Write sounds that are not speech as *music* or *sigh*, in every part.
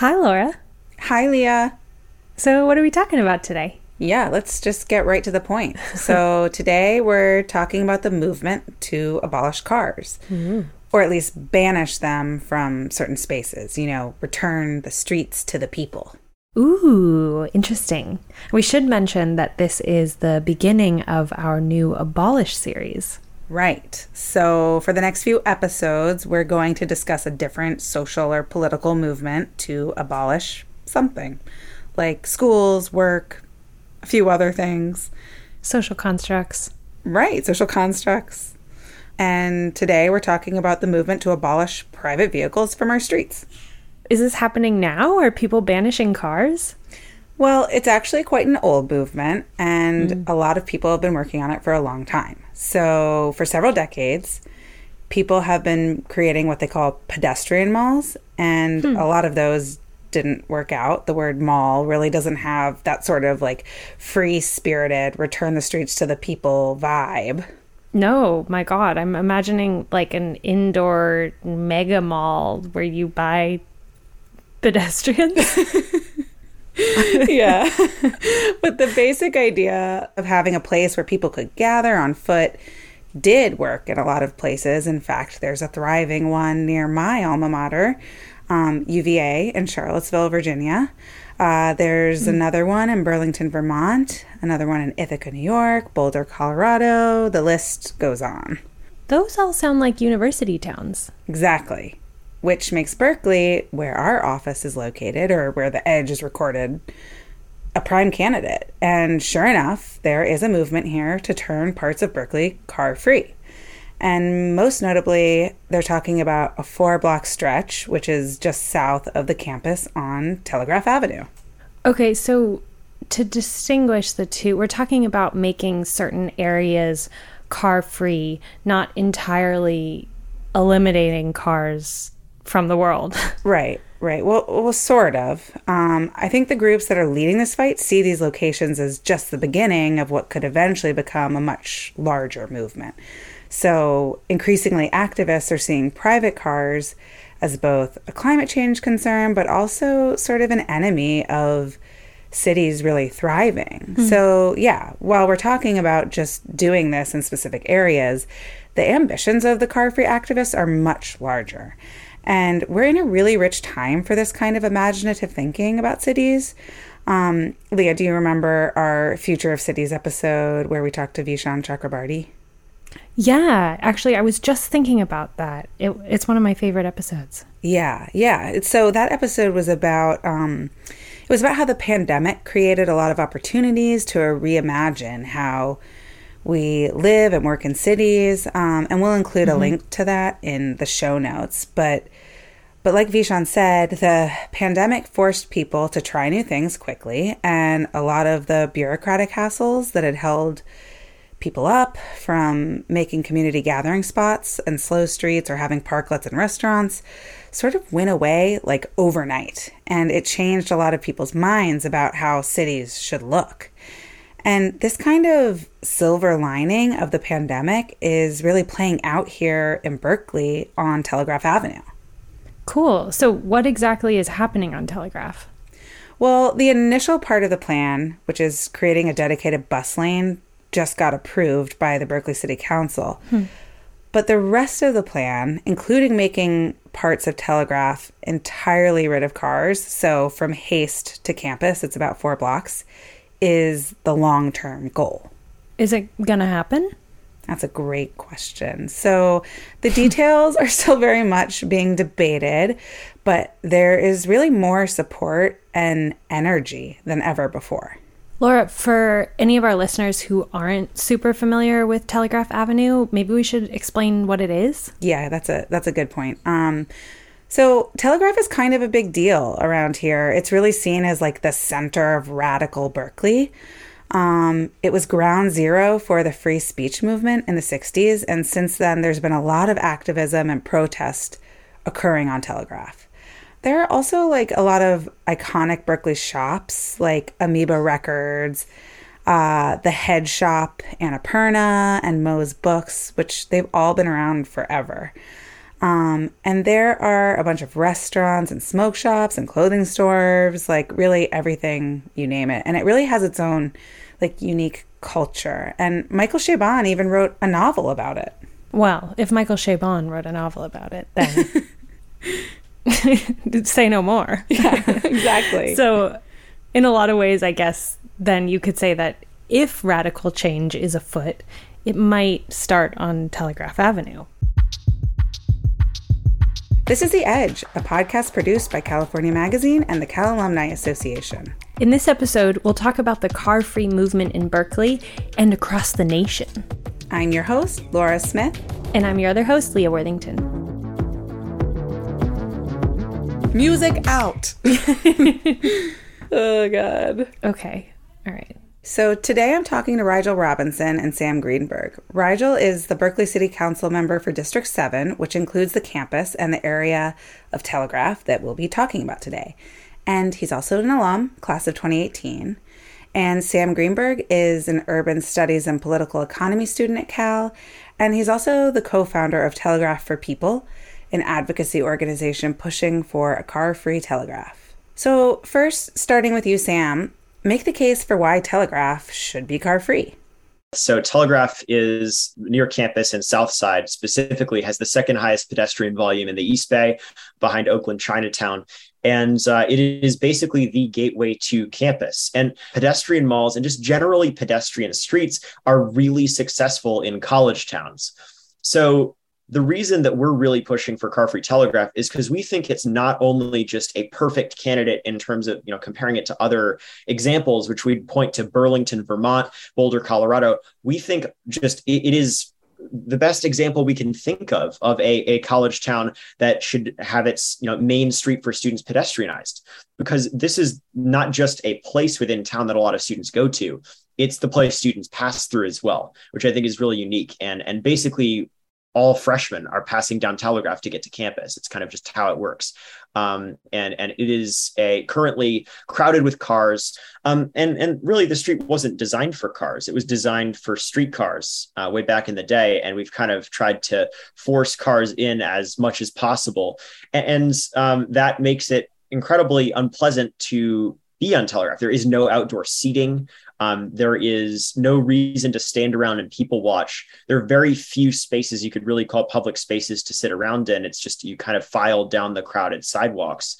Hi, Laura. Hi, Leah. So, what are we talking about today? Yeah, let's just get right to the point. So, *laughs* today we're talking about the movement to abolish cars, mm-hmm. or at least banish them from certain spaces, you know, return the streets to the people. Ooh, interesting. We should mention that this is the beginning of our new Abolish series. Right. So, for the next few episodes, we're going to discuss a different social or political movement to abolish something like schools, work, a few other things. Social constructs. Right, social constructs. And today we're talking about the movement to abolish private vehicles from our streets. Is this happening now? Are people banishing cars? Well, it's actually quite an old movement, and mm. a lot of people have been working on it for a long time. So, for several decades, people have been creating what they call pedestrian malls, and hmm. a lot of those didn't work out. The word mall really doesn't have that sort of like free spirited, return the streets to the people vibe. No, my God. I'm imagining like an indoor mega mall where you buy *laughs* pedestrians. *laughs* *laughs* yeah. *laughs* but the basic idea of having a place where people could gather on foot did work in a lot of places. In fact, there's a thriving one near my alma mater, um, UVA in Charlottesville, Virginia. Uh, there's mm-hmm. another one in Burlington, Vermont, another one in Ithaca, New York, Boulder, Colorado. The list goes on. Those all sound like university towns. Exactly which makes Berkeley, where our office is located or where the Edge is recorded, a prime candidate. And sure enough, there is a movement here to turn parts of Berkeley car free. And most notably, they're talking about a four block stretch, which is just south of the campus on Telegraph Avenue. Okay, so to distinguish the two, we're talking about making certain areas car free, not entirely eliminating cars from the world. *laughs* right, right. Well, well, sort of. Um, I think the groups that are leading this fight see these locations as just the beginning of what could eventually become a much larger movement. So, increasingly, activists are seeing private cars as both a climate change concern, but also sort of an enemy of cities really thriving. Mm-hmm. So, yeah, while we're talking about just doing this in specific areas, the ambitions of the car free activists are much larger. And we're in a really rich time for this kind of imaginative thinking about cities. Um, Leah, do you remember our Future of Cities episode where we talked to Vishaan Chakrabarti? Yeah, actually, I was just thinking about that. It, it's one of my favorite episodes. Yeah, yeah. So that episode was about um, it was about how the pandemic created a lot of opportunities to reimagine how we live and work in cities, um, and we'll include mm-hmm. a link to that in the show notes. But but like Vishaan said, the pandemic forced people to try new things quickly, and a lot of the bureaucratic hassles that had held people up from making community gathering spots and slow streets or having parklets and restaurants sort of went away like overnight. And it changed a lot of people's minds about how cities should look. And this kind of silver lining of the pandemic is really playing out here in Berkeley on Telegraph Avenue. Cool. So, what exactly is happening on Telegraph? Well, the initial part of the plan, which is creating a dedicated bus lane, just got approved by the Berkeley City Council. Hmm. But the rest of the plan, including making parts of Telegraph entirely rid of cars, so from Haste to campus, it's about four blocks, is the long term goal. Is it going to happen? That's a great question. So the details are still very much being debated, but there is really more support and energy than ever before. Laura, for any of our listeners who aren't super familiar with Telegraph Avenue, maybe we should explain what it is. Yeah, that's a that's a good point. Um, so, Telegraph is kind of a big deal around here. It's really seen as like the center of radical Berkeley. Um, it was ground zero for the free speech movement in the 60s, and since then, there's been a lot of activism and protest occurring on Telegraph. There are also like a lot of iconic Berkeley shops like Amoeba Records, uh, the Head Shop, Annapurna, and Moe's Books, which they've all been around forever. Um, and there are a bunch of restaurants and smoke shops and clothing stores, like really everything you name it. And it really has its own like unique culture. And Michael Chabon even wrote a novel about it. Well, if Michael Chabon wrote a novel about it, then *laughs* say no more. *laughs* Yeah, exactly. *laughs* so, in a lot of ways, I guess then you could say that if radical change is afoot, it might start on Telegraph Avenue. This is The Edge, a podcast produced by California Magazine and the Cal Alumni Association. In this episode, we'll talk about the car free movement in Berkeley and across the nation. I'm your host, Laura Smith. And I'm your other host, Leah Worthington. Music out. *laughs* *laughs* oh, God. Okay. All right. So today I'm talking to Rigel Robinson and Sam Greenberg. Rigel is the Berkeley City Council member for District 7, which includes the campus and the area of Telegraph that we'll be talking about today. And he's also an alum, class of 2018. And Sam Greenberg is an urban studies and political economy student at Cal. And he's also the co founder of Telegraph for People, an advocacy organization pushing for a car free telegraph. So, first, starting with you, Sam, make the case for why Telegraph should be car free. So Telegraph is near campus and South Side specifically has the second highest pedestrian volume in the East Bay behind Oakland Chinatown. And uh, it is basically the gateway to campus. And pedestrian malls and just generally pedestrian streets are really successful in college towns. So the reason that we're really pushing for car free telegraph is because we think it's not only just a perfect candidate in terms of you know comparing it to other examples which we'd point to burlington vermont boulder colorado. We think just it, it is the best example we can think of of a, a college town that should have its you know main street for students pedestrianized. Because this is not just a place within town that a lot of students go to it's the place students pass through as well which i think is really unique. And and basically all freshmen are passing down telegraph to get to campus. It's kind of just how it works. Um, and and it is a currently crowded with cars. Um, and and really the street wasn't designed for cars. It was designed for streetcars uh, way back in the day. And we've kind of tried to force cars in as much as possible. And, and um, that makes it incredibly unpleasant to be on telegraph there is no outdoor seating um, there is no reason to stand around and people watch. There are very few spaces you could really call public spaces to sit around in. It's just you kind of file down the crowded sidewalks.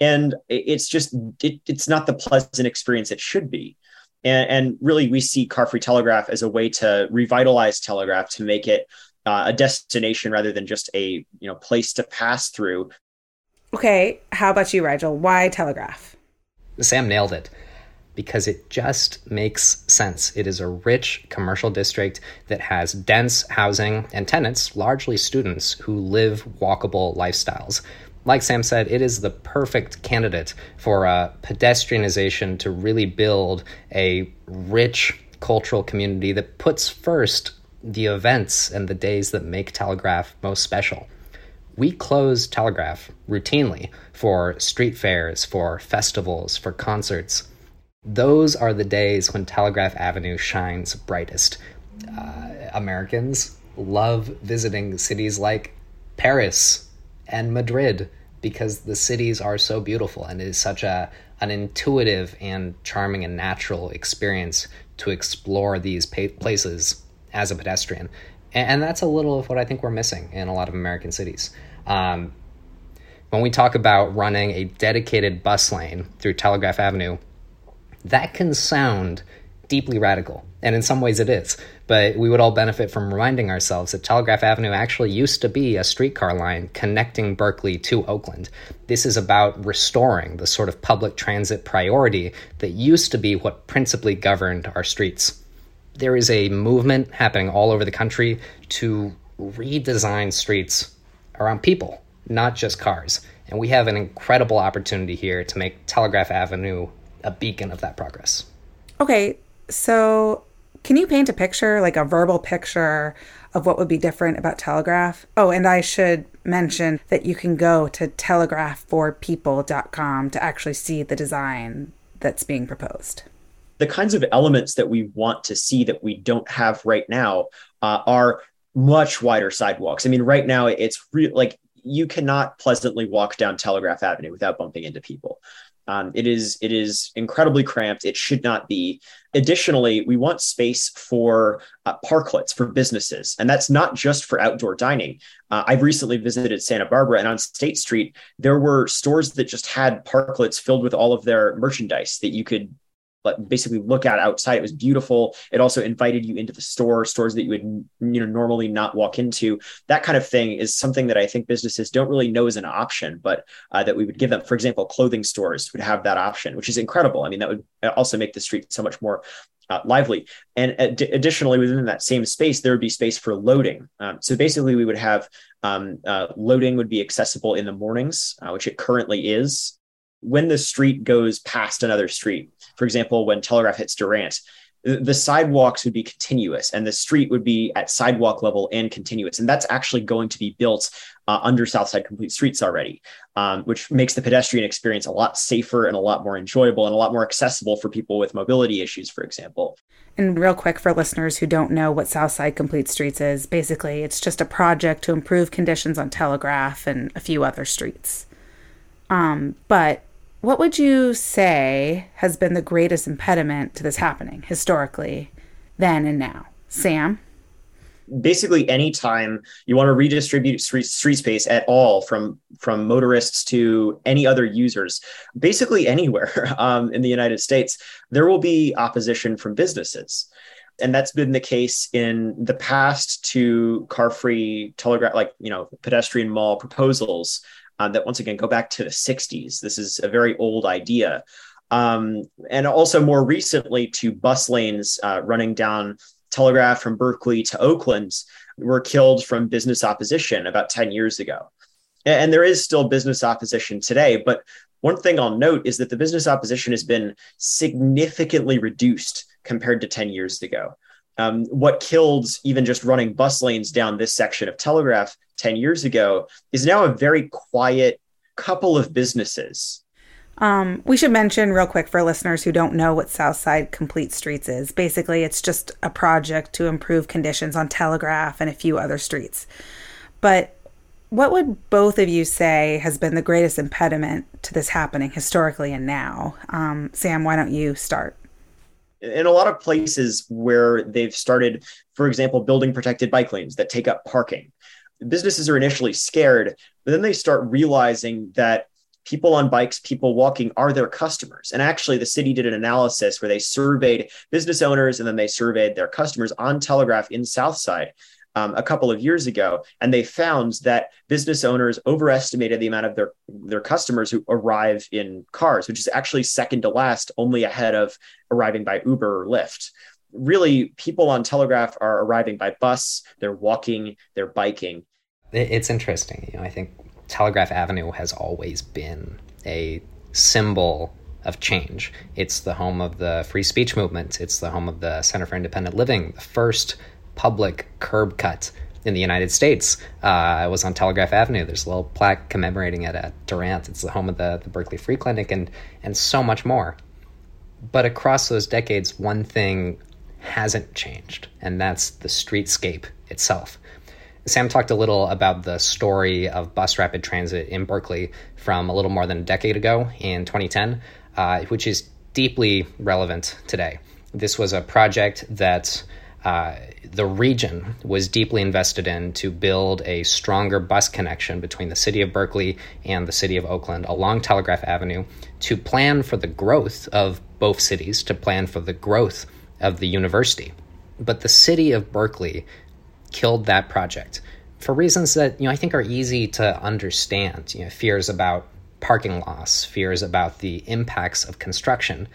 And it's just, it, it's not the pleasant experience it should be. And, and really, we see Car Free Telegraph as a way to revitalize Telegraph to make it uh, a destination rather than just a you know place to pass through. Okay, how about you, Rigel? Why Telegraph? Sam nailed it because it just makes sense. It is a rich commercial district that has dense housing and tenants, largely students, who live walkable lifestyles. Like Sam said, it is the perfect candidate for a pedestrianization to really build a rich cultural community that puts first the events and the days that make Telegraph most special. We close Telegraph routinely for street fairs, for festivals, for concerts those are the days when Telegraph Avenue shines brightest. Uh, Americans love visiting cities like Paris and Madrid because the cities are so beautiful and it is such a an intuitive and charming and natural experience to explore these pa- places as a pedestrian. And, and, that's a little of what I think we're missing in a lot of American cities. Um, when we talk about running a dedicated bus lane through Telegraph Avenue, that can sound deeply radical, and in some ways it is. But we would all benefit from reminding ourselves that Telegraph Avenue actually used to be a streetcar line connecting Berkeley to Oakland. This is about restoring the sort of public transit priority that used to be what principally governed our streets. There is a movement happening all over the country to redesign streets around people, not just cars. And we have an incredible opportunity here to make Telegraph Avenue a beacon of that progress. Okay, so can you paint a picture, like a verbal picture of what would be different about Telegraph? Oh, and I should mention that you can go to telegraphforpeople.com to actually see the design that's being proposed. The kinds of elements that we want to see that we don't have right now uh, are much wider sidewalks. I mean, right now it's re- like you cannot pleasantly walk down Telegraph Avenue without bumping into people. Um, it is it is incredibly cramped. It should not be. Additionally, we want space for uh, parklets for businesses, and that's not just for outdoor dining. Uh, I've recently visited Santa Barbara, and on State Street there were stores that just had parklets filled with all of their merchandise that you could but basically look at outside. It was beautiful. It also invited you into the store, stores that you would you know normally not walk into. That kind of thing is something that I think businesses don't really know is an option, but uh, that we would give them. For example, clothing stores would have that option, which is incredible. I mean, that would also make the street so much more uh, lively. And ad- additionally, within that same space, there would be space for loading. Um, so basically, we would have um, uh, loading would be accessible in the mornings, uh, which it currently is when the street goes past another street, for example, when Telegraph hits Durant, the sidewalks would be continuous and the street would be at sidewalk level and continuous. And that's actually going to be built uh, under Southside Complete Streets already, um, which makes the pedestrian experience a lot safer and a lot more enjoyable and a lot more accessible for people with mobility issues, for example. And real quick for listeners who don't know what Southside Complete Streets is, basically it's just a project to improve conditions on Telegraph and a few other streets. Um, but what would you say has been the greatest impediment to this happening historically, then and now? Sam? basically any time you want to redistribute street, space at all from from motorists to any other users basically anywhere *laughs* um, in the united states there will be opposition from businesses and that's been the case in the past to car free telegraph like you know pedestrian mall proposals uh, that once again go back to the 60s. This is a very old idea. Um, and also more recently to bus lanes uh, running down Telegraph from Berkeley to Oakland were killed from business opposition about 10 years ago. And, there is still business opposition today, but one thing I'll note is that the business opposition has been significantly reduced compared to 10 years ago. Um, what killed even just running bus lanes down this section of Telegraph 10 years ago is now a very quiet couple of businesses. Um, we should mention real quick for listeners who don't know what Southside Complete Streets is. Basically, it's just a project to improve conditions on Telegraph and a few other streets. But what would both of you say has been the greatest impediment to this happening historically and now? Um, Sam, why don't you start? in a lot of places where they've started, for example, building protected bike lanes that take up parking, businesses are initially scared, but then they start realizing that people on bikes, people walking are their customers. And actually, the city did an analysis where they surveyed business owners and then they surveyed their customers on Telegraph in Southside. Um, a couple of years ago, and they found that business owners overestimated the amount of their their customers who arrive in cars, which is actually second to last, only ahead of arriving by Uber or Lyft really people on telegraph are arriving by bus they're walking they're biking it's interesting you know i think telegraph avenue has always been a symbol of change it's the home of the free speech movement it's the home of the center for independent living the first public curb cut in the United States. Uh, was on Telegraph Avenue. There's a little plaque commemorating it at Durant. It's the home of the, the Berkeley Free Clinic and and so much more. But across those decades, one thing hasn't changed, and that's the streetscape itself. Sam talked a little about the story of bus rapid transit in Berkeley from a little more than a decade ago in 2010, uh, which is deeply relevant today. This was a project that uh, the region was deeply invested in to build a stronger bus connection between the city of Berkeley and the city of Oakland along Telegraph Avenue to plan for the growth of both cities, to plan for the growth of the university. But the city of Berkeley killed that project for reasons that you know I think are easy to understand. You know, fears about parking loss, fears about the impacts of construction.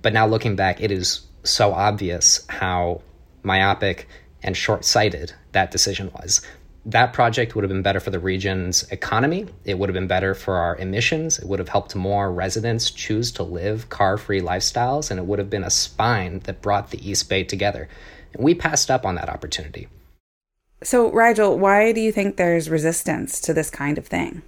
But now looking back, it is so obvious how myopic and short-sighted that decision was that project would have been better for the region's economy. It would have been better for our emissions. It would have helped more residents choose to live car free lifestyles, and it would have been a spine that brought the East Bay together. And we passed up on that opportunity. So, Rigel, why do you think there's resistance to this kind of thing?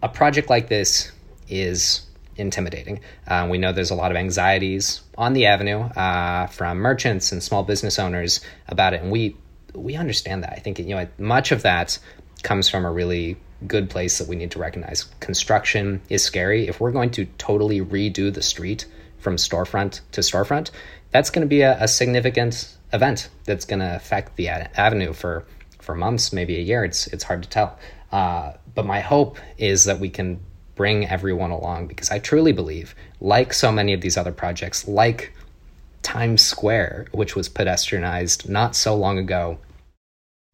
A project like this is intimidating. Uh, we know there's a lot of anxieties on the avenue uh, from merchants and small business owners about it, and we we understand that. I think you know much of that comes from a really good place that we need to recognize. Construction is scary. If we're going to totally redo the street from storefront to storefront, that's going to be a, a significant event that's going to affect the avenue for for months, maybe a year. It's it's hard to tell. Uh, but my hope is that we can bring everyone along because I truly believe, like so many of these other projects, like Times Square, which was pedestrianized not so long ago,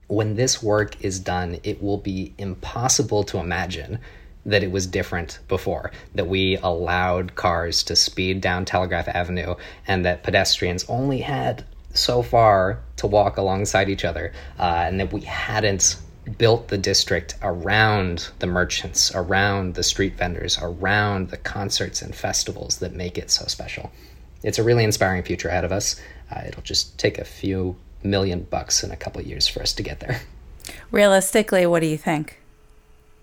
when this work is done, it will be impossible to imagine that it was different before, that we allowed cars to speed down Telegraph Avenue and that pedestrians only had so far to walk alongside each other, uh, and that we hadn't built the district around the merchants, around the street vendors, around the concerts and festivals that make it so special. It's a really inspiring future ahead of us. Uh, it'll just take a few million bucks in a couple years for us to get there. Realistically, what do you think?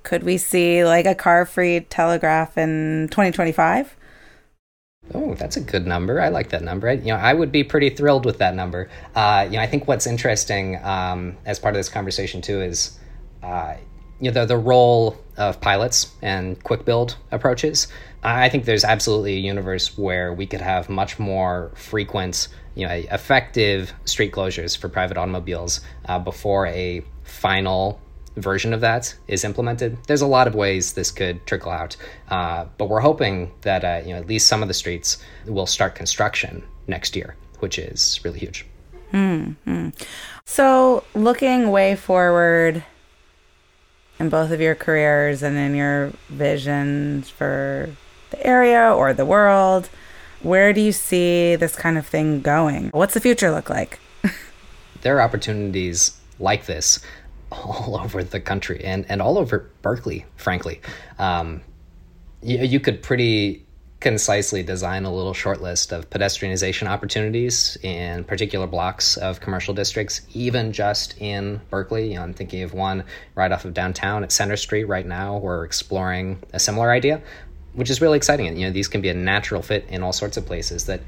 Could we see like a car free telegraph in 2025? Oh, that's a good number. I like that number. I, you know, I would be pretty thrilled with that number. Uh, you know, I think what's interesting um, as part of this conversation too is, uh, you know, the, the role of pilots and quick build approaches. I think there's absolutely a universe where we could have much more frequent, you know, effective street closures for private automobiles uh, before a final version of that is implemented. There's a lot of ways this could trickle out, uh, but we're hoping that uh, you know at least some of the streets will start construction next year, which is really huge. Mm-hmm. So, looking way forward in both of your careers and in your visions for the area or the world, where do you see this kind of thing going? What's the future look like? *laughs* there are opportunities like this *laughs* all over the country and, and all over Berkeley, frankly. Um, you, you could pretty concisely design a little short list of pedestrianization opportunities in particular blocks of commercial districts, even just in Berkeley. You know, I'm thinking of one right off of downtown at Center Street right now. We're exploring a similar idea, which is really exciting. And, you know, these can be a natural fit in all sorts of places that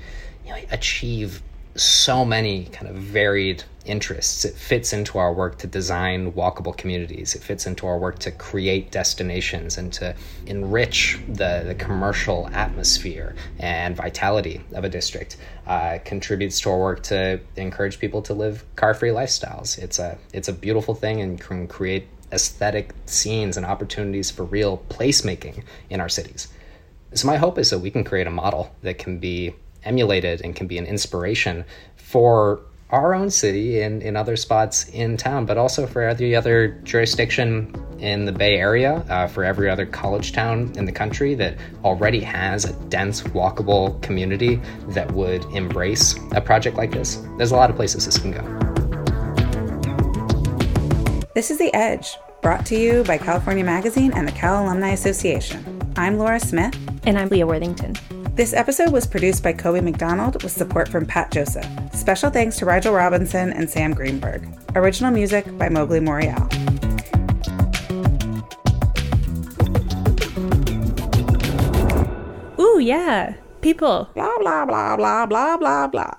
you know, achieve so many kind of varied interests. It fits into our work to design walkable communities. It fits into our work to create destinations and to enrich the, the commercial atmosphere and vitality of a district. Uh, contributes to our work to encourage people to live car-free lifestyles. It's a it's a beautiful thing and can create aesthetic scenes and opportunities for real placemaking in our cities. So my hope is that we can create a model that can be emulated and can be an inspiration for our own city and in other spots in town, but also for every other jurisdiction in the Bay Area, uh, for every other college town in the country that already has a dense, walkable community that would embrace a project like this. There's a lot of places this can go. This is The Edge, brought to you by California Magazine and the Cal Alumni Association. I'm Laura Smith. And I'm Leah Worthington. This episode was produced by Coby McDonald with support from Pat Joseph. Special thanks to Rigel Robinson and Sam Greenberg. Original music by Mowgli Morial. Ooh, yeah. People. Blah, blah, blah, blah, blah, blah, blah.